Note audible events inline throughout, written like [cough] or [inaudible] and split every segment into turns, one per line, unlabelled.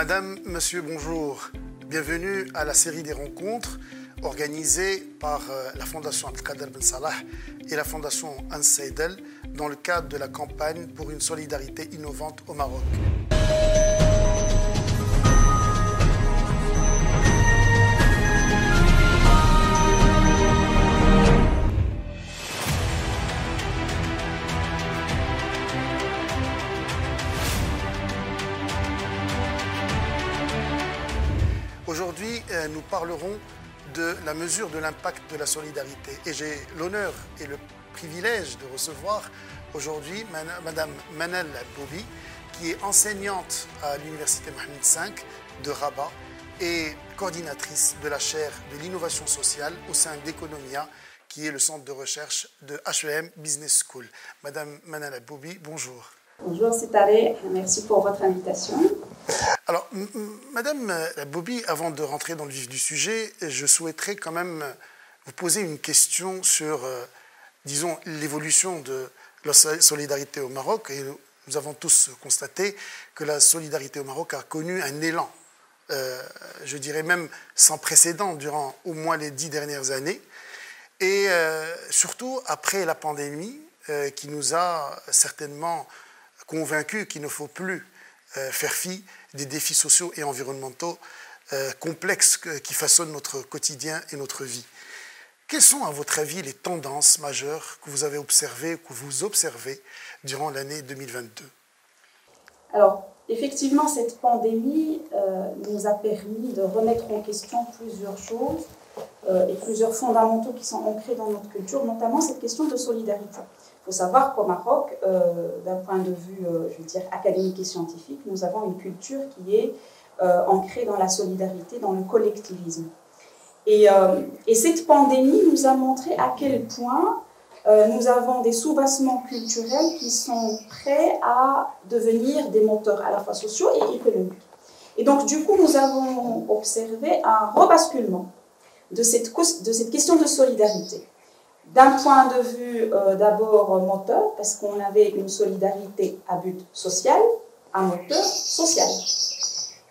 Madame, Monsieur, bonjour. Bienvenue à la série des rencontres organisée par euh, la Fondation Abdelkader Ben Salah et la Fondation Hans Seidel dans le cadre de la campagne pour une solidarité innovante au Maroc. Nous parlerons de la mesure de l'impact de la solidarité. Et j'ai l'honneur et le privilège de recevoir aujourd'hui Madame Manel Boubi, qui est enseignante à l'Université Mohamed V de Rabat et coordinatrice de la chaire de l'innovation sociale au sein d'Economia, qui est le centre de recherche de HEM Business School. Madame Manel Boubi, bonjour.
Bonjour, c'est Taré. Merci pour votre invitation.
Alors, Madame Bobby, avant de rentrer dans le vif du sujet, je souhaiterais quand même vous poser une question sur, euh, disons, l'évolution de la solidarité au Maroc. Et nous avons tous constaté que la solidarité au Maroc a connu un élan, euh, je dirais même sans précédent, durant au moins les dix dernières années. Et euh, surtout après la pandémie, qui nous a certainement convaincus qu'il ne faut plus faire fi des défis sociaux et environnementaux euh, complexes qui façonnent notre quotidien et notre vie. Quelles sont, à votre avis, les tendances majeures que vous avez observées, que vous observez durant l'année 2022
Alors, effectivement, cette pandémie euh, nous a permis de remettre en question plusieurs choses euh, et plusieurs fondamentaux qui sont ancrés dans notre culture, notamment cette question de solidarité. Faut savoir qu'au Maroc, euh, d'un point de vue, euh, je veux dire, académique et scientifique, nous avons une culture qui est euh, ancrée dans la solidarité, dans le collectivisme. Et, et, cette pandémie nous a montré à quel point nous avons des soubassements culturels qui sont prêts à devenir des moteurs à la fois sociaux et économiques. Et donc, du coup, nous avons observé un rebasculement de cette question de solidarité d'un point de vue euh, d'abord moteur, parce qu'on avait une solidarité à but social, un moteur social.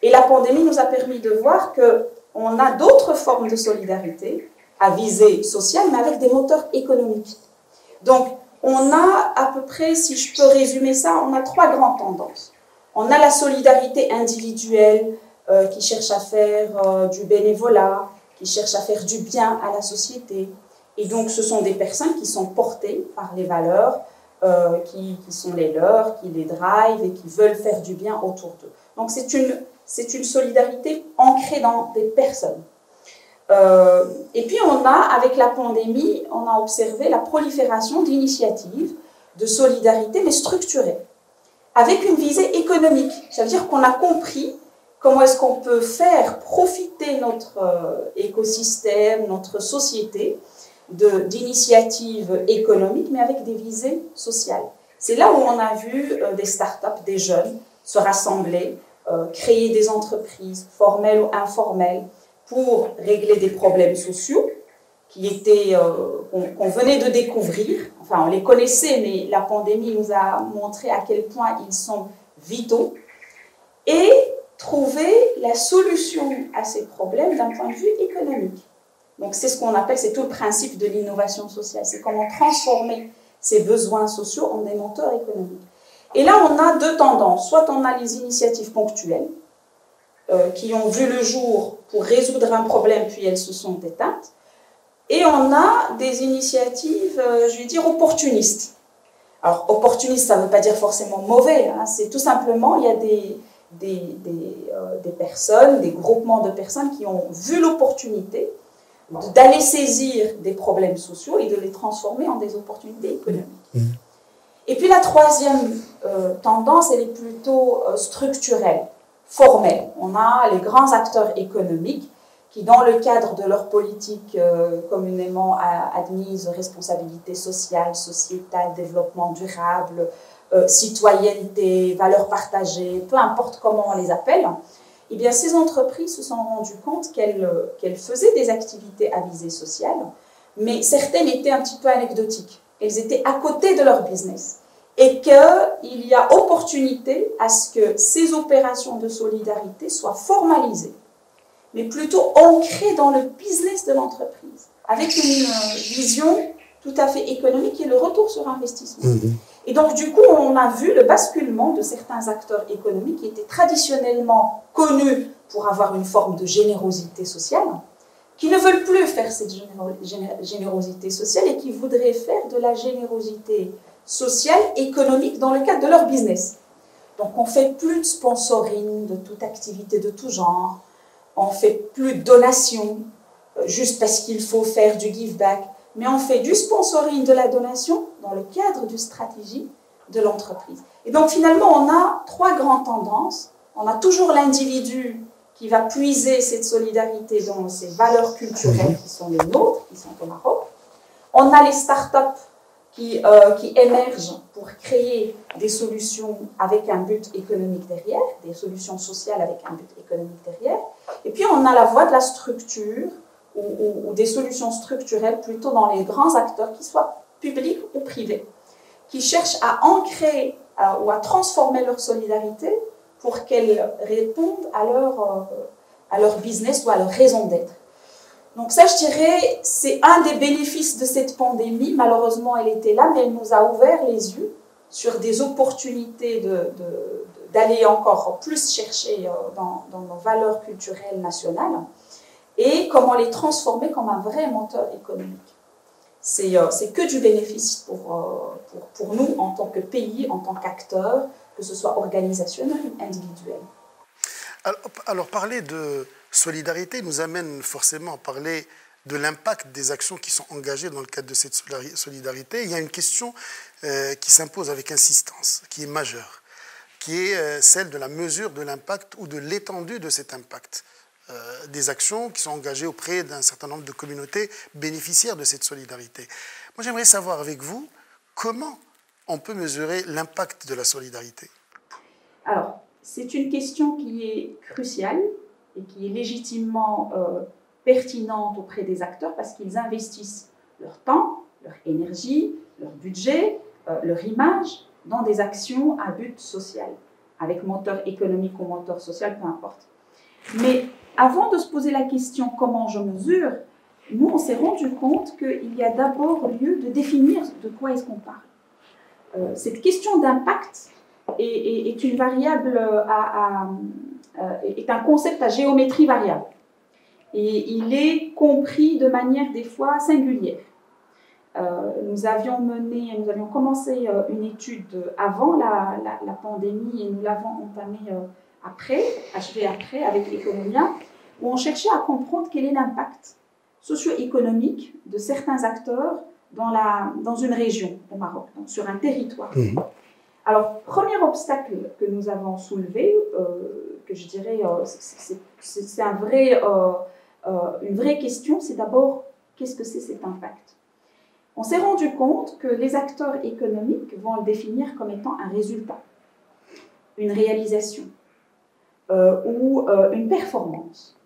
Et la pandémie nous a permis de voir qu'on a d'autres formes de solidarité à visée sociale, mais avec des moteurs économiques. Donc, on a à peu près, si je peux résumer ça, on a trois grandes tendances. On a la solidarité individuelle euh, qui cherche à faire euh, du bénévolat, qui cherche à faire du bien à la société, et donc, ce sont des personnes qui sont portées par les valeurs euh, qui, sont les leurs, qui les drivent et qui veulent faire du bien autour d'eux. Donc, c'est une, c'est une solidarité ancrée dans des personnes. Euh, et puis, on a, avec la pandémie, on a observé la prolifération d'initiatives de solidarité, mais structurées, avec une visée économique. Ça veut dire qu'on a compris comment est-ce qu'on peut faire profiter notre euh, écosystème, notre société, d'initiatives économiques, mais avec des visées sociales. C'est là où on a vu euh, des startups, des jeunes se rassembler, euh, créer des entreprises formelles ou informelles pour régler des problèmes sociaux qui étaient euh, qu'on venait de découvrir. Enfin, on les connaissait, mais la pandémie nous a montré à quel point ils sont vitaux et trouver la solution à ces problèmes d'un point de vue économique. Donc c'est ce qu'on appelle, c'est tout le principe de l'innovation sociale, c'est comment transformer ces besoins sociaux en des moteurs économiques. Et là, on a deux tendances. Soit on a les initiatives ponctuelles, euh, qui ont vu le jour pour résoudre un problème, puis elles se sont éteintes. Et on a des initiatives, euh, je vais dire, opportunistes. Alors, opportuniste, ça ne veut pas dire forcément mauvais. Hein. c'est tout simplement, il y a des, des, euh, des personnes, des groupements de personnes qui ont vu l'opportunité d'aller saisir des problèmes sociaux et de les transformer en des opportunités économiques. Mmh. Et puis la troisième euh, tendance, elle est plutôt euh, structurelle, formelle. On a les grands acteurs économiques qui, dans le cadre de leur politique euh, communément admise, responsabilité sociale, sociétale, développement durable, citoyenneté, valeurs partagées, peu importe comment on les appelle, eh bien, ces entreprises se sont rendues compte qu'elles faisaient des activités à visée sociale, mais certaines étaient un petit peu anecdotiques. Elles étaient à côté de leur business. et qu'il y a opportunité à ce que ces opérations de solidarité soient formalisées, mais plutôt ancrées dans le business de l'entreprise, avec une vision tout à fait économique et le retour sur investissement. Mhm. Et donc, du coup, on a vu le basculement de certains acteurs économiques qui étaient traditionnellement connus pour avoir une forme de générosité sociale, qui ne veulent plus faire cette générosité sociale et qui voudraient faire de la générosité sociale, économique dans le cadre de leur business. Donc, on fait plus de sponsoring de toute activité de tout genre, on fait plus de donations euh, juste parce qu'il faut faire du give back mais on fait du sponsoring de la donation dans le cadre du stratégie de l'entreprise. Et donc finalement, on a trois grandes tendances. On a toujours l'individu qui va puiser cette solidarité dans ses valeurs culturelles qui sont les nôtres, qui sont au Maroc. On a les startups qui, euh, qui émergent pour créer des solutions avec un but économique derrière, des solutions sociales avec un but économique derrière. Et puis on a la voie de la structure ou, des solutions structurelles plutôt dans les grands acteurs, qu'ils soient publics ou privés, qui cherchent à ancrer ou à transformer leur solidarité pour qu'elle réponde à leur, euh, à leur business ou à leur raison d'être. Donc ça, je dirais, c'est un des bénéfices de cette pandémie. Malheureusement, elle était là, mais elle nous a ouvert les yeux sur des opportunités d'aller de, encore plus chercher euh, dans, dans, nos valeurs culturelles nationales et comment les transformer comme un vrai moteur économique. C'est euh, que du bénéfice pour, euh, pour, pour, nous en tant que pays, en tant qu'acteurs, que ce soit organisationnel ou individuel.
Alors, alors, parler de solidarité nous amène forcément à parler de l'impact des actions qui sont engagées dans le cadre de cette solidarité. Il y a une question euh, qui s'impose avec insistance, qui est majeure, qui est celle de la mesure de l'impact ou de l'étendue de cet impact. Euh, des actions qui sont engagées auprès d'un certain nombre de communautés bénéficiaires de cette solidarité. Moi, j'aimerais savoir avec vous comment on peut mesurer l'impact de la solidarité?
Alors, c'est une question qui est cruciale et qui est légitimement euh, pertinente auprès des acteurs parce qu'ils investissent leur temps, leur énergie, leur budget, euh, leur image dans des actions à but social, avec moteur économique ou moteur social, peu importe. Mais avant de se poser la question comment je mesure, nous, on s'est rendu compte qu'il y a d'abord lieu de définir de quoi est-ce qu'on parle. Euh, cette question d'impact est, une variable euh, est un concept à géométrie variable. Et il est compris de manière des fois singulière. Euh, nous avions mené, nous avions commencé une étude avant la, la, pandémie et nous l'avons entamée après, achevé après avec Economia, où on cherchait à comprendre quel est l'impact socio-économique de certains acteurs dans, la, dans une région au Maroc, donc sur un territoire. Mhm. Alors, premier obstacle que nous avons soulevé, euh, que je dirais, euh, c'est un vrai, euh, une vraie question, c'est d'abord qu'est-ce que c'est cet impact? On s'est rendu compte que les acteurs économiques vont le définir comme étant un résultat, une réalisation, ou euh, une performance.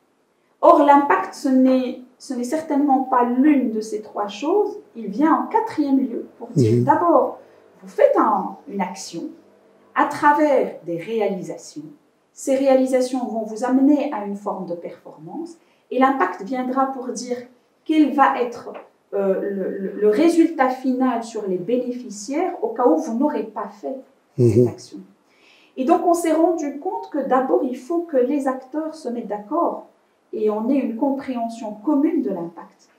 Or, l'impact, ce n'est certainement pas l'une de ces trois choses. Il vient en quatrième lieu pour dire mhm. d'abord, vous faites une action à travers des réalisations. Ces réalisations vont vous amener à une forme de performance et l'impact viendra pour dire quel va être euh, le, résultat final sur les bénéficiaires au cas où vous n'aurez pas fait cette mhm. action. Et donc on s'est rendu compte que d'abord il faut que les acteurs se mettent d'accord et on ait une compréhension commune de l'impact.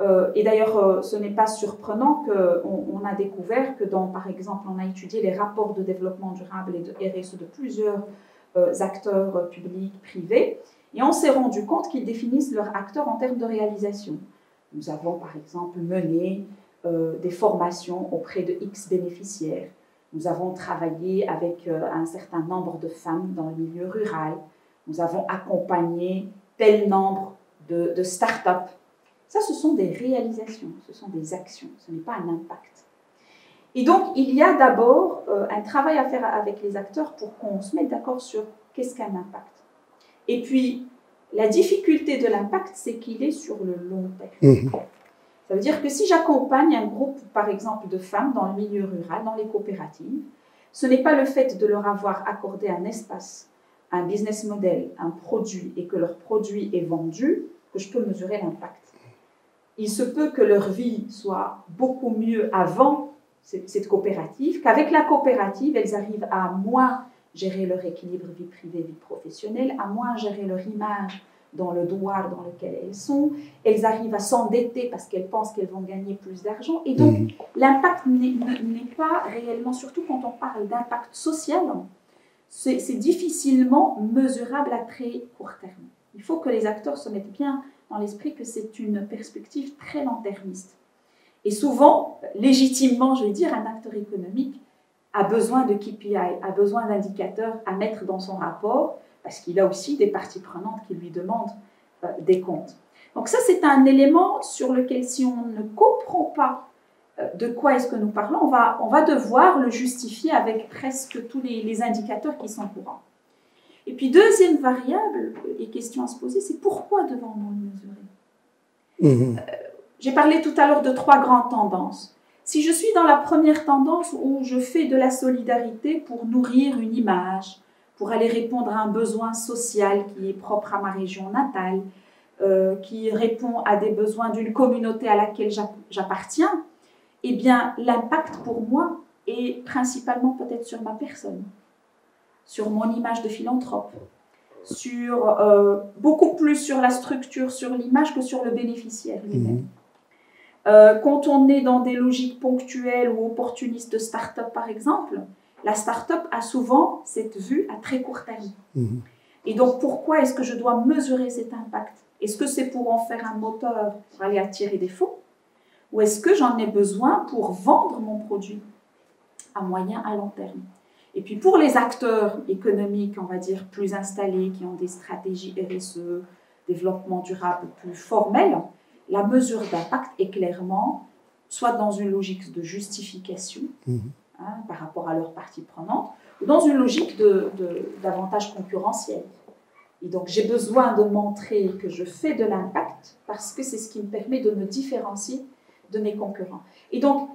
Euh, et d'ailleurs, euh, ce n'est pas surprenant qu'on on a découvert que dans, par exemple, on a étudié les rapports de développement durable et de RSE de plusieurs euh, acteurs publics, privés, et on s'est rendu compte qu'ils définissent leurs acteurs en termes de réalisation. Nous avons, par exemple, mené des formations auprès de X bénéficiaires. Nous avons travaillé avec euh, un certain nombre de femmes dans le milieu rural. Nous avons accompagné tel nombre de, de start-up. Ça, ce sont des réalisations, ce sont des actions, ce n'est pas un impact. Et donc, il y a d'abord euh, un travail à faire avec les acteurs pour qu'on se mette d'accord sur qu'est-ce qu'un impact. Et puis, la difficulté de l'impact, c'est qu'il est sur le long terme. Mmh. Ça veut dire que si j'accompagne un groupe, par exemple, de femmes dans le milieu rural, dans les coopératives, ce n'est pas le fait de leur avoir accordé un espace, un business model, un produit et que leur produit est vendu que je peux mesurer l'impact. Il se peut que leur vie soit beaucoup mieux avant cette coopérative, qu'avec la coopérative, elles arrivent à moins gérer leur équilibre vie privée, vie professionnelle, à moins gérer leur image dans le droit dans lequel elles sont. Elles arrivent à s'endetter parce qu'elles pensent qu'elles vont gagner plus d'argent. Et donc, mhm. l'impact n'est pas réellement, surtout quand on parle d'impact social, c'est difficilement mesurable à très court terme. Il faut que les acteurs se mettent bien dans l'esprit que c'est une perspective très long-termiste. Et souvent, légitimement, je vais dire, un acteur économique a besoin de KPI, a besoin d'indicateurs à mettre dans son rapport, parce qu'il a aussi des parties prenantes qui lui demandent euh, des comptes. Donc ça, c'est un élément sur lequel, si on ne comprend pas euh, de quoi est-ce que nous parlons, on va, on va devoir le justifier avec presque tous les, les indicateurs qui sont courants. Et puis, deuxième variable et question à se poser, c'est pourquoi devons-nous le mesurer? Mhm. euh, J'ai parlé tout à l'heure de trois grandes tendances. Si je suis dans la première tendance où je fais de la solidarité pour nourrir une image, pour aller répondre à un besoin social qui est propre à ma région natale, euh, qui répond à des besoins d'une communauté à laquelle j'appartiens, eh bien, l'impact pour moi est principalement peut-être sur ma personne sur mon image de philanthrope, sur euh, beaucoup plus sur la structure, sur l'image que sur le bénéficiaire lui-même. Mhm. Euh, quand on est dans des logiques ponctuelles ou opportunistes de start-up, par exemple, la start-up a souvent cette vue à très court terme. Mhm. Et donc, pourquoi est-ce que je dois mesurer cet impact? Est-ce que c'est pour en faire un moteur pour aller attirer des fonds? Ou est-ce que j'en ai besoin pour vendre mon produit à moyen, à long terme? Et puis pour les acteurs économiques, on va dire, plus installés, qui ont des stratégies RSE, développement durable plus formelles, la mesure d'impact est clairement soit dans une logique de justification mhm. Hein, par rapport à leurs parties prenantes, ou dans une logique de, davantage concurrentielle. Et donc j'ai besoin de montrer que je fais de l'impact parce que c'est ce qui me permet de me différencier de mes concurrents. Et donc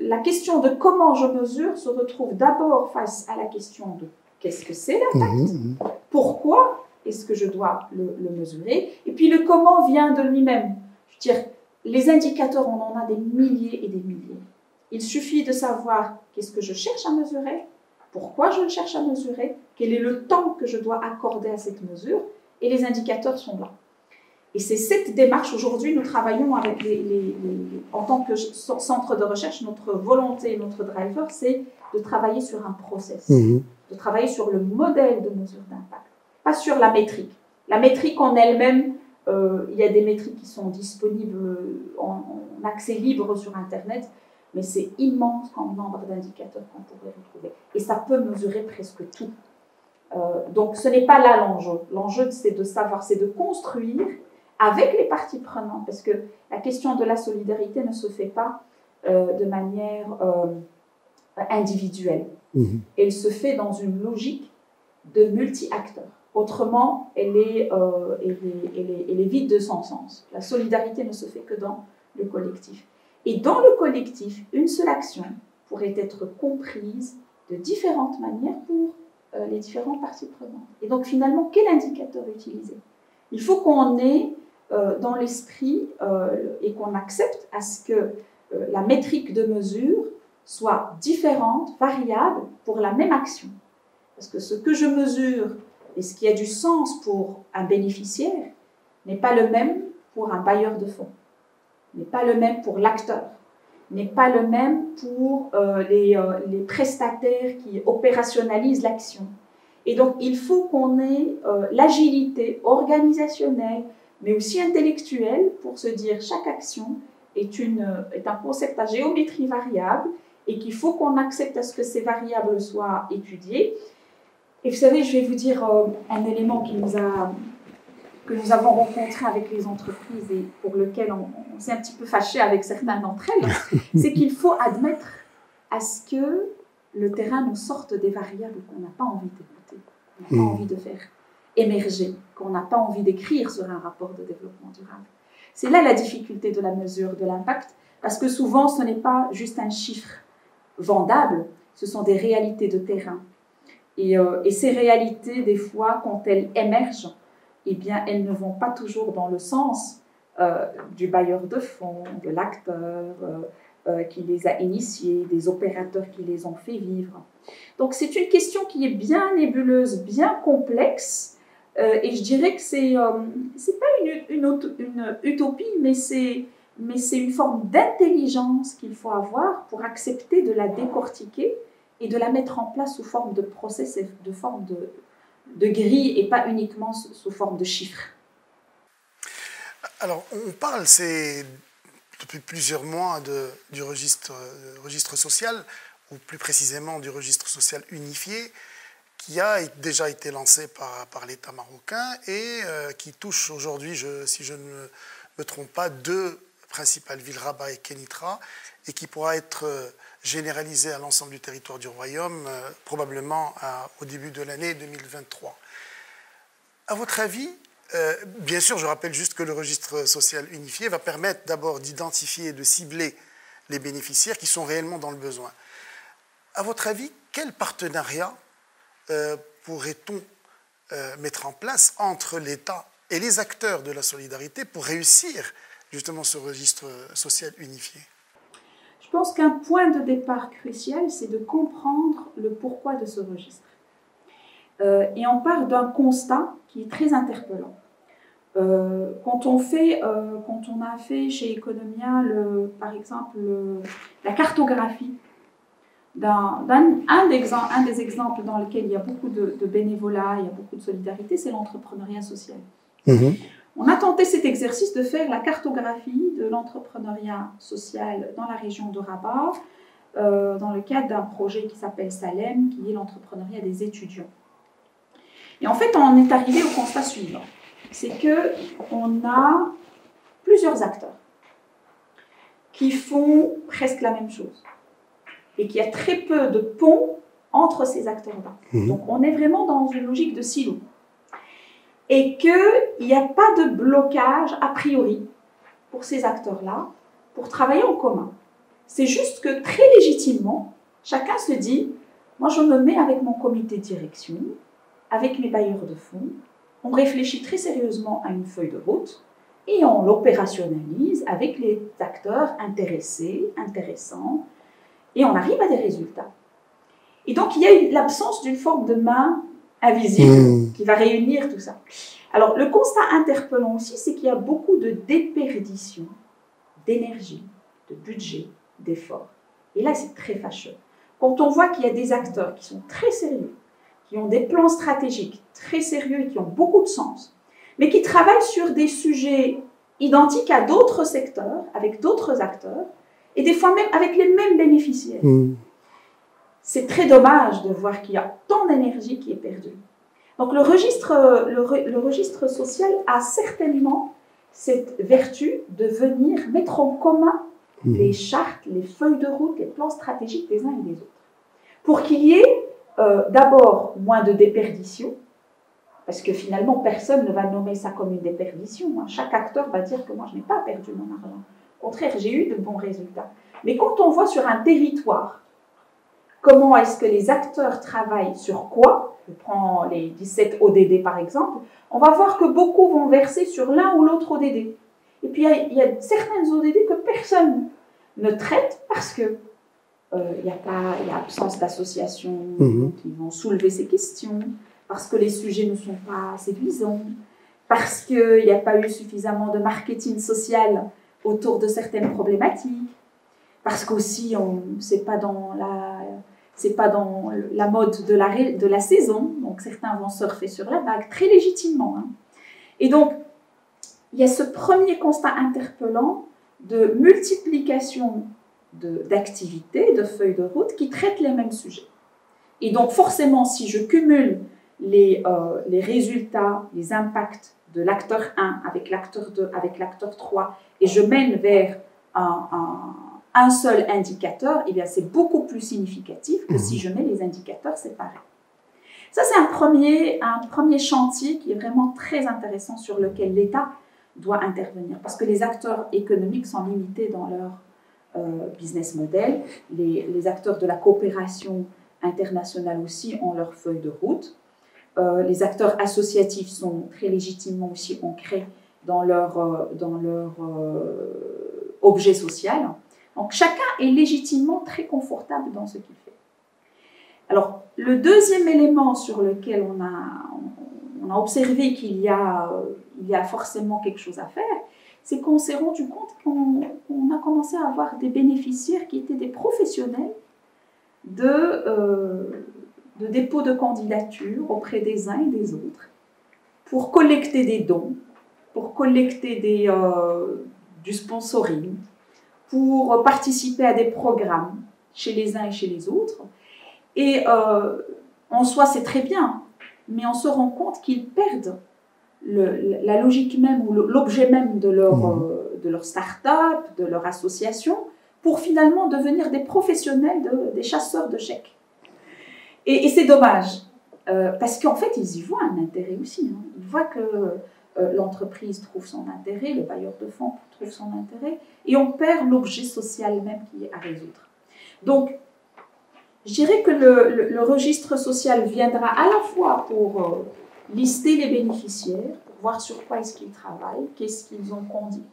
la question de comment je mesure se retrouve d'abord face à la question de qu'est-ce que c'est l'impact, mhm, mhm. pourquoi est-ce que je dois le, mesurer, et puis le comment vient de lui-même. Je veux dire, les indicateurs, on en a des milliers et des milliers. Il suffit de savoir qu'est-ce que je cherche à mesurer, pourquoi je le cherche à mesurer, quel est le temps que je dois accorder à cette mesure, et les indicateurs sont là. Et c'est cette démarche, aujourd'hui, nous travaillons avec les, en tant que centre de recherche, notre volonté, notre driver, c'est de travailler sur un process, mhm. de travailler sur le modèle de mesure d'impact, pas sur la métrique. La métrique en elle-même, euh, il y a des métriques qui sont disponibles en, accès libre sur Internet, mais c'est immense comme nombre d'indicateurs qu'on pourrait retrouver. Et ça peut mesurer presque tout. Euh, donc ce n'est pas là l'enjeu. L'enjeu, c'est de savoir, c'est de construire avec les parties prenantes, parce que la question de la solidarité ne se fait pas euh, de manière euh, individuelle. Mhm. Elle se fait dans une logique de multi-acteurs. Autrement, elle est, elle, est, elle, est, elle est, vide de son sens. La solidarité ne se fait que dans le collectif. Et dans le collectif, une seule action pourrait être comprise de différentes manières pour les différentes parties prenantes. Et donc finalement, quel indicateur utiliser? Il faut qu'on ait euh, dans l'esprit euh, et qu'on accepte à ce que euh, la métrique de mesure soit différente, variable pour la même action. Parce que ce que je mesure et ce qui a du sens pour un bénéficiaire n'est pas le même pour un bailleur de fonds, n'est pas le même pour l'acteur, n'est pas le même pour les, les, prestataires qui opérationnalisent l'action. Et donc, il faut qu'on ait l'agilité organisationnelle, mais aussi intellectuel pour se dire chaque action est, est un concept à géométrie variable et qu'il faut qu'on accepte à ce que ces variables soient étudiées. Et vous savez, je vais vous dire euh, un élément qui nous a, que nous avons rencontré avec les entreprises et pour lequel on, s'est un petit peu fâché avec certaines d'entre elles, [laughs] c'est qu'il faut admettre à ce que le terrain nous sorte des variables qu'on n'a pas envie d'écouter, qu'on n'a pas hmm. envie de faire émerger, qu'on n'a pas envie d'écrire sur un rapport de développement durable. C'est là la difficulté de la mesure de l'impact, parce que souvent ce n'est pas juste un chiffre vendable, ce sont des réalités de terrain. Et, euh, et, ces réalités, des fois, quand elles émergent, eh bien, elles ne vont pas toujours dans le sens euh, du bailleur de fonds, de l'acteur euh, euh, qui les a initiés, des opérateurs qui les ont fait vivre. Donc c'est une question qui est bien nébuleuse, bien complexe, et je dirais que c'est c'est pas une, utopie, mais c'est mais c'est une forme d'intelligence qu'il faut avoir pour accepter de la décortiquer et de la mettre en place sous forme de process, de forme de, de grille et pas uniquement sous forme de chiffres.
Alors, on parle c'est depuis plusieurs mois du registre, euh, registre social, ou plus précisément du registre social unifié, qui a déjà été lancé par, l'État marocain et euh, qui touche aujourd'hui, si je ne me trompe pas, deux principales villes, Rabat et Kenitra, et qui pourra être euh, généralisé à l'ensemble du territoire du royaume, probablement au début de l'année 2023. À votre avis, euh, bien sûr, je rappelle juste que le registre social unifié va permettre d'abord d'identifier et de cibler les bénéficiaires qui sont réellement dans le besoin. À votre avis, quel partenariat euh, pourrait-on euh, mettre en place entre l'État et les acteurs de la solidarité pour réussir justement ce registre social unifié?
Je pense qu'un point de départ crucial, c'est de comprendre le pourquoi de ce registre. et on part d'un constat qui est très interpellant. Euh, quand, on fait, euh, quand on a fait chez Economia, le, par exemple, la cartographie d'un un, des exemples dans lequel il y a beaucoup de, bénévolat, il y a beaucoup de solidarité, c'est l'entrepreneuriat social. Mhm. On a tenté cet exercice de faire la cartographie de l'entrepreneuriat social dans la région de Rabat, euh, dans le cadre d'un projet qui s'appelle Salem, qui est l'entrepreneuriat des étudiants. Et en fait, on est arrivé au constat suivant. C'est que on a plusieurs acteurs qui font presque la même chose. Et qu'il y a très peu de ponts entre ces acteurs-là. Mhm. Donc on est vraiment dans une logique de silo. Et qu'il n'y a pas de blocage a priori pour ces acteurs-là pour travailler en commun. C'est juste que très légitimement, chacun se dit, moi je me mets avec mon comité de direction, avec mes bailleurs de fonds, on réfléchit très sérieusement à une feuille de route et on l'opérationnalise avec les acteurs intéressés, intéressants, et on arrive à des résultats. Et donc il y a l'absence d'une forme de main invisible mmh. qui va réunir tout ça. Alors le constat interpellant aussi, c'est qu'il y a beaucoup de déperdition d'énergie, de budget, d'efforts. Et là, c'est très fâcheux. Quand on voit qu'il y a des acteurs qui sont très sérieux, qui ont des plans stratégiques très sérieux et qui ont beaucoup de sens, mais qui travaillent sur des sujets identiques à d'autres secteurs, avec d'autres acteurs, et des fois même avec les mêmes bénéficiaires. Hmm. C'est très dommage de voir qu'il y a tant d'énergie qui est perdue. Donc le registre, le, registre social a certainement cette vertu de venir mettre en commun hmm. les chartes, les feuilles de route, les plans stratégiques des uns et des autres. Pour qu'il y ait euh, d'abord moins de déperdition, parce que finalement personne ne va nommer ça comme une déperdition. Hein. Chaque acteur va dire que moi je n'ai pas perdu mon argent. Au contraire, j'ai eu de bons résultats. Mais quand on voit sur un territoire comment est-ce que les acteurs travaillent? Sur quoi, je prends les 17 ODD par exemple, on va voir que beaucoup vont verser sur l'un ou l'autre ODD. Et puis il y, a certaines ODD que personne ne traite parce que il euh, y a pas, il y a absence d'associations mhm. qui vont soulever ces questions, parce que les sujets ne sont pas séduisants, parce qu'il n'y a pas eu suffisamment de marketing social autour de certaines problématiques, parce qu'aussi on c'est pas dans la c'est pas dans la mode de la, de la saison, donc certains vont surfer sur la vague très légitimement. Hein. Et donc il y a ce premier constat interpellant de multiplication d'activités, de, feuilles de route qui traitent les mêmes sujets. Et donc forcément, si je cumule les, euh, les résultats, les impacts de l'acteur 1 avec l'acteur 2, avec l'acteur 3, et je mène vers un, un, seul indicateur, eh bien c'est beaucoup plus significatif que si mhm. je mets les indicateurs séparés. Ça, c'est un premier, un premier chantier qui est vraiment très intéressant sur lequel l'État doit intervenir parce que les acteurs économiques sont limités dans leur euh, business model. Les, acteurs de la coopération internationale aussi ont leur feuille de route. Euh, les acteurs associatifs sont très légitimement aussi ancrés dans leur, euh, dans leur objet social. Donc chacun est légitimement très confortable dans ce qu'il fait. Alors le deuxième élément sur lequel on a, observé qu'il y, a, il y a forcément quelque chose à faire, c'est qu'on s'est rendu compte qu'on a commencé à avoir des bénéficiaires qui étaient des professionnels de, euh, de dépôt de candidature auprès des uns et des autres pour collecter des dons, pour collecter des, euh, du sponsoring, pour participer à des programmes chez les uns et chez les autres. Et euh, en soi, c'est très bien, mais on se rend compte qu'ils perdent la logique même ou l'objet même de leur, mmh. euh, de leur start-up, de leur association, pour finalement devenir des professionnels, des chasseurs de chèques. Et, c'est dommage, euh, parce qu'en fait, ils y voient un intérêt aussi. Hein. Ils voient que l'entreprise trouve son intérêt, le bailleur de fonds trouve son intérêt, et on perd l'objet social même qui est à résoudre. Donc, je dirais que le, registre social viendra à la fois pour lister les bénéficiaires, pour voir sur quoi est-ce qu'ils travaillent, qu'est-ce qu'ils ont,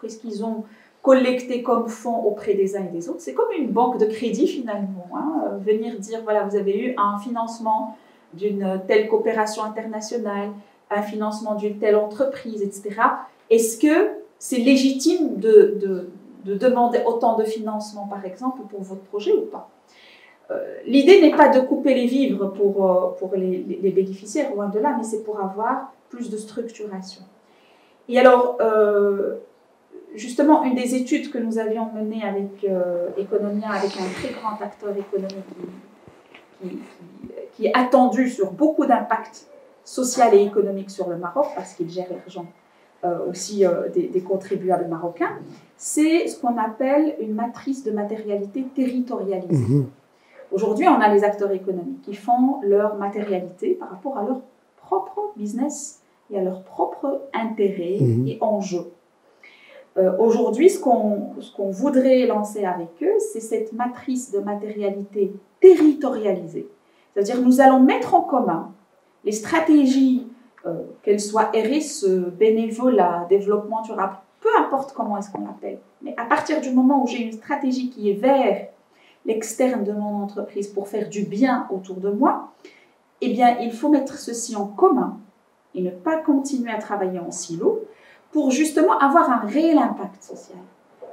qu'est-ce qu'ils ont collecté comme fonds auprès des uns et des autres. C'est comme une banque de crédit finalement. Hein. Euh, venir dire, voilà, vous avez eu un financement d'une telle coopération internationale, un financement d'une telle entreprise, etc. Est-ce que c'est légitime de, de, de demander autant de financement, par exemple, pour votre projet ou pas? Euh, l'idée n'est pas de couper les vivres pour, euh, pour les, bénéficiaires, loin de là, mais c'est pour avoir plus de structuration. Et alors, euh, justement, une des études que nous avions menées avec Economia, avec un très grand acteur économique qui, qui, est attendu sur beaucoup d'impact social et économique sur le Maroc, parce qu'il gère l'argent aussi des, des, contribuables marocains, c'est ce qu'on appelle une matrice de matérialité territorialisée. Mmh Aujourd'hui, on a les acteurs économiques qui font leur matérialité par rapport à leur propre business et à leur propre intérêt mhm. et enjeux. Euh, Aujourd'hui, ce qu'on voudrait lancer avec eux, c'est cette matrice de matérialité territorialisée. C'est-à-dire, nous allons mettre en commun les stratégies, euh, qu'elles soient RSE, bénévolat, développement durable, peu importe comment est-ce qu'on l'appelle. Mais à partir du moment où j'ai une stratégie qui est vers l'externe de mon entreprise pour faire du bien autour de moi, eh bien, il faut mettre ceci en commun et ne pas continuer à travailler en silo pour justement avoir un réel impact social.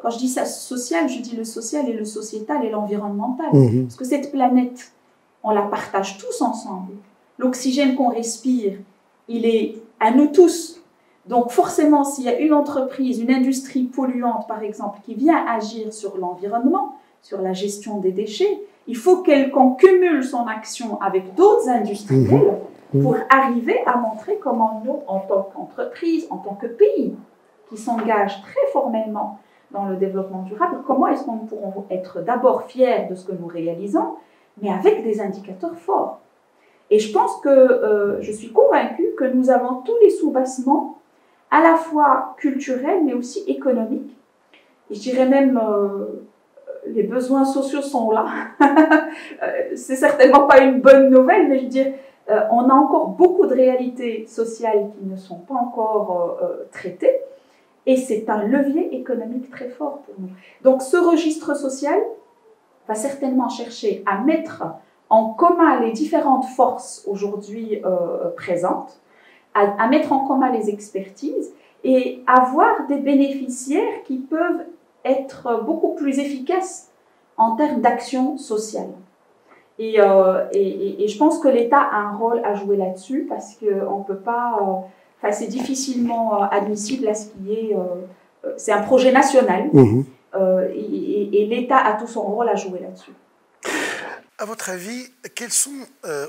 Quand je dis ça social, je dis le social et le sociétal et l'environnemental. Mhm. Parce que cette planète, on la partage tous ensemble. L'oxygène qu'on respire, il est à nous tous. Donc forcément, s'il y a une entreprise, une industrie polluante, par exemple, qui vient agir sur l'environnement, sur la gestion des déchets, il faut qu'on cumule son action avec d'autres industriels mhm. pour arriver à montrer comment nous, en tant qu'entreprise, en tant que pays, qui s'engage très formellement dans le développement durable, comment est-ce qu'on pourront être d'abord fiers de ce que nous réalisons, mais avec des indicateurs forts. Et je pense que euh, je suis convaincue que nous avons tous les sous-bassements, à la fois culturels, mais aussi économiques. Et je dirais même euh, les besoins sociaux sont là. [laughs] Euh, c'est certainement pas une bonne nouvelle, mais je veux dire, euh, on a encore beaucoup de réalités sociales qui ne sont pas encore traitées, et c'est un levier économique très fort pour nous. Donc ce registre social va certainement chercher à mettre en commun les différentes forces aujourd'hui présentes, à, à mettre en commun les expertises et avoir des bénéficiaires qui peuvent être beaucoup plus efficace en termes d'action sociale. Euh, et, et, je pense que l'État a un rôle à jouer là-dessus parce qu'on ne peut pas. Euh, enfin, c'est difficilement euh, admissible à ce qui est. c'est un projet national mmh. et, l'État a tout son rôle à jouer là-dessus.
À votre avis, quelles sont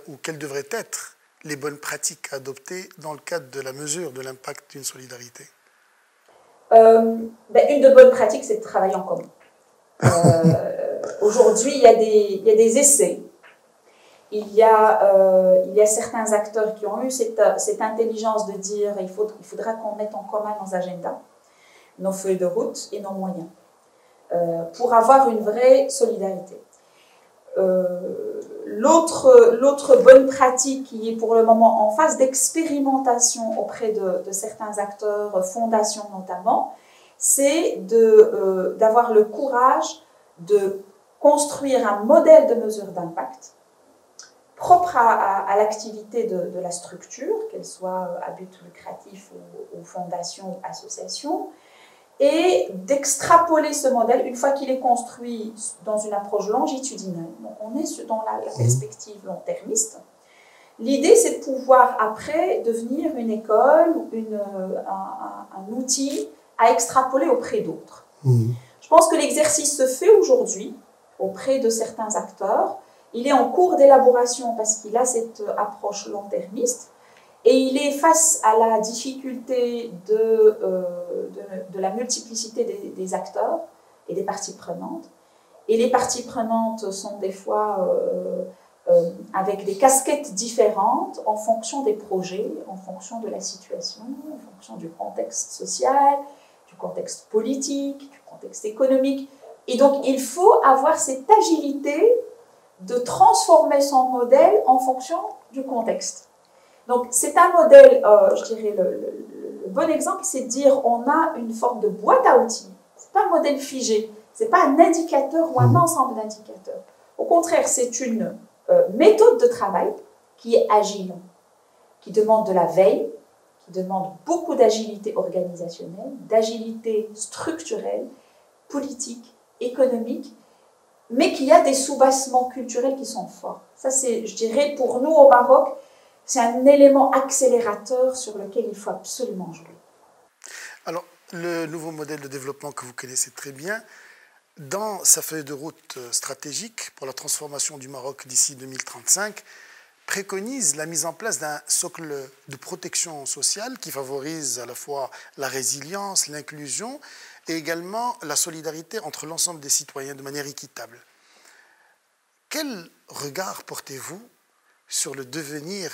ou quelles devraient être les bonnes pratiques à adopter dans le cadre de la mesure de l'impact d'une solidarité?
Euh, ben, une de bonnes pratiques, c'est de travailler en commun. Euh, [laughs] aujourd'hui, il, y a des, il y a des essais. Il y a, euh, il y a certains acteurs qui ont eu cette, cette intelligence de dire il, faut, il faudra qu'on mette en commun nos agendas. nos feuilles de route et nos moyens pour avoir une vraie solidarité. L'autre bonne pratique qui est pour le moment en phase d'expérimentation auprès de, certains acteurs, fondations notamment, c'est d'avoir le courage de construire un modèle de mesure d'impact propre à, l'activité de, la structure, qu'elle soit à but lucratif ou fondation ou association, et d'extrapoler ce modèle une fois qu'il est construit dans une approche longitudinale. Donc on est dans la, mmh. perspective long-termiste. L'idée, c'est de pouvoir après devenir une école, une, un, outil à extrapoler auprès d'autres. Mmh. Je pense que l'exercice se fait aujourd'hui auprès de certains acteurs. Il est en cours d'élaboration parce qu'il a cette approche long-termiste et il est face à la difficulté de, euh, la multiplicité des, acteurs et des parties prenantes. Et les parties prenantes sont des fois euh, euh, avec des casquettes différentes en fonction des projets, en fonction de la situation, en fonction du contexte social, du contexte politique, du contexte économique. Et donc, il faut avoir cette agilité de transformer son modèle en fonction du contexte. Donc, c'est un modèle, euh, je dirais, le, bon exemple, c'est de dire on a une forme de boîte à outils. Ce n'est pas un modèle figé, ce n'est pas un indicateur ou un mmh. ensemble d'indicateurs. Au contraire, c'est une euh, méthode de travail qui est agile, qui demande de la veille, qui demande beaucoup d'agilité organisationnelle, d'agilité structurelle, politique, économique, mais qui a des sous-bassements culturels qui sont forts. Ça, c'est, je dirais, pour nous au Maroc, c'est un élément accélérateur sur lequel il faut absolument jouer.
Alors, le nouveau modèle de développement que vous connaissez très bien, dans sa feuille de route stratégique pour la transformation du Maroc d'ici 2035, préconise la mise en place d'un socle de protection sociale qui favorise à la fois la résilience, l'inclusion et également la solidarité entre l'ensemble des citoyens de manière équitable. Quel regard portez-vous sur le devenir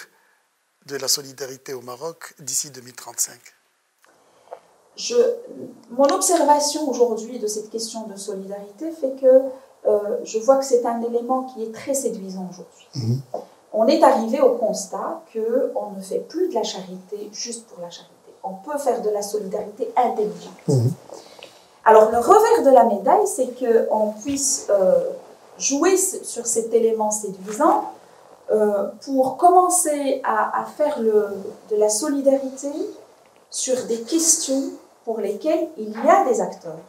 de la solidarité au Maroc d'ici 2035
je, Mon observation aujourd'hui de cette question de solidarité fait que euh, je vois que c'est un élément qui est très séduisant aujourd'hui. Mhm. On est arrivé au constat qu'on ne fait plus de la charité juste pour la charité. On peut faire de la solidarité intelligente. Mhm. Alors le revers de la médaille, c'est qu'on puisse euh, jouer sur cet élément séduisant euh, pour commencer à, faire le, de la solidarité sur des questions pour lesquelles il y a des acteurs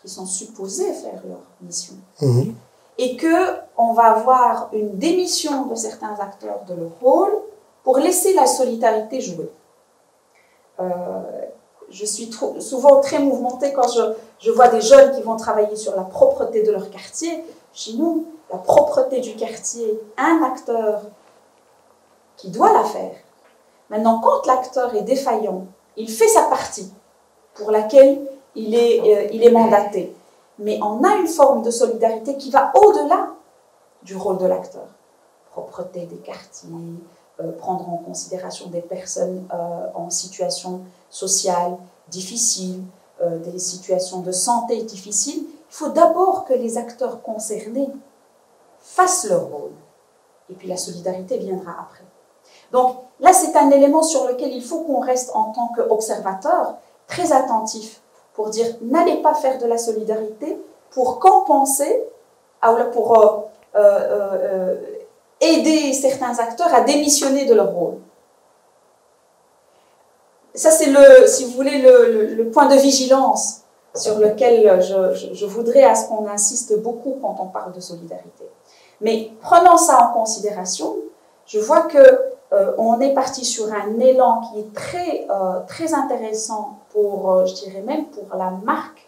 qui sont supposés faire leur mission. Mhm. Et que on va avoir une démission de certains acteurs de leur rôle pour laisser la solidarité jouer. Euh, je suis souvent très mouvementée quand je, je, vois des jeunes qui vont travailler sur la propreté de leur quartier. Chez nous, la propreté du quartier, un acteur qui doit la faire. Maintenant, quand l'acteur est défaillant, il fait sa partie pour laquelle il est, euh, mandaté. Mais on a une forme de solidarité qui va au-delà du rôle de l'acteur. Propreté des quartiers, euh, prendre en considération des personnes euh, en situation sociale difficile, des situations de santé difficiles. Il faut d'abord que les acteurs concernés fassent leur rôle. Et puis la solidarité viendra après. Donc là, c'est un élément sur lequel il faut qu'on reste en tant qu'observateur très attentif pour dire n'allez pas faire de la solidarité pour compenser, pour euh, euh, euh, aider certains acteurs à démissionner de leur rôle. Ça, c'est le, si vous voulez, le, point de vigilance sur lequel je, je voudrais à ce qu'on insiste beaucoup quand on parle de solidarité. Mais prenant ça en considération, je vois que euh, on est parti sur un élan qui est très, euh, très intéressant pour, euh, je dirais même pour la marque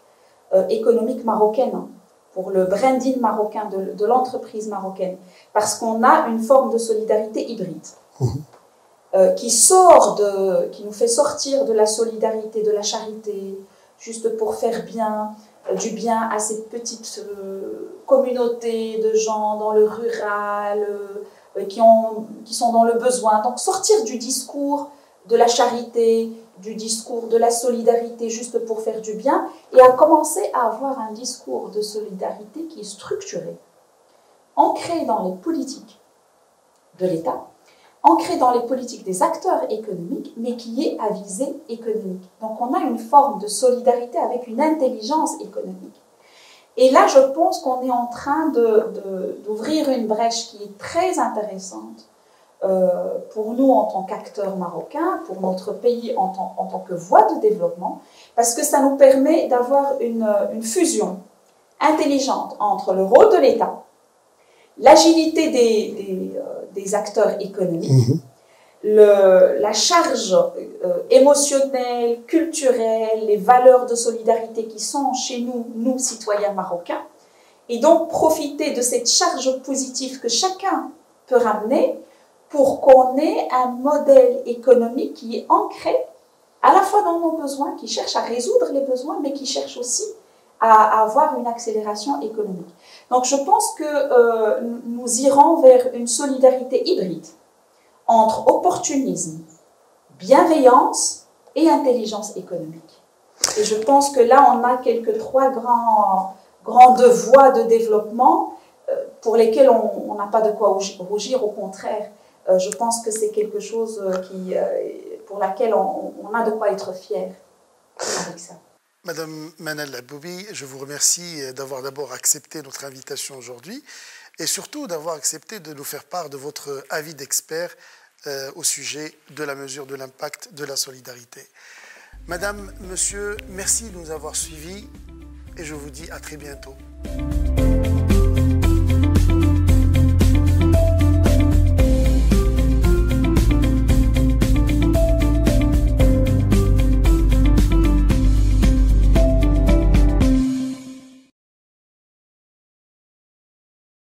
économique marocaine, hein, pour le branding marocain de, de l'entreprise marocaine, parce qu'on a une forme de solidarité hybride. Mmh. qui sort de, qui nous fait sortir de la solidarité, de la charité, juste pour faire bien, du bien à cette petite communauté de gens dans le rural, euh, qui, ont, qui sont dans le besoin. Donc sortir du discours de la charité, du discours de la solidarité juste pour faire du bien et à commencer à avoir un discours de solidarité qui est structuré, ancré dans les politiques de l'État, ancré dans les politiques des acteurs économiques, mais qui est à visée économique. Donc on a une forme de solidarité avec une intelligence économique. Et là, je pense qu'on est en train d'ouvrir une brèche qui est très intéressante euh, pour nous en tant qu'acteurs marocains, pour notre pays en tant, en tant, que voie de développement, parce que ça nous permet d'avoir une, une, fusion intelligente entre le rôle de l'État, l'agilité des, des, acteurs économiques, mhm. le, la charge euh, émotionnelle, culturelle, les valeurs de solidarité qui sont chez nous, nous citoyens marocains, et donc profiter de cette charge positive que chacun peut ramener pour qu'on ait un modèle économique qui est ancré à la fois dans nos besoins, qui cherche à résoudre les besoins, mais qui cherche aussi à, avoir une accélération économique. Donc je pense que euh, nous irons vers une solidarité hybride entre opportunisme, bienveillance et intelligence économique. Et je pense que là, on a quelques trois grandes voies de développement euh, pour lesquelles on n'a pas de quoi rougir, au contraire. Euh, je pense que c'est quelque chose pour laquelle on, a de quoi être fier avec ça.
Madame Manal Aboubi, je vous remercie d'avoir d'abord accepté notre invitation aujourd'hui et surtout d'avoir accepté de nous faire part de votre avis d'expert au sujet de la mesure de l'impact de la solidarité. Madame, Monsieur, merci de nous avoir suivis et je vous dis à très bientôt.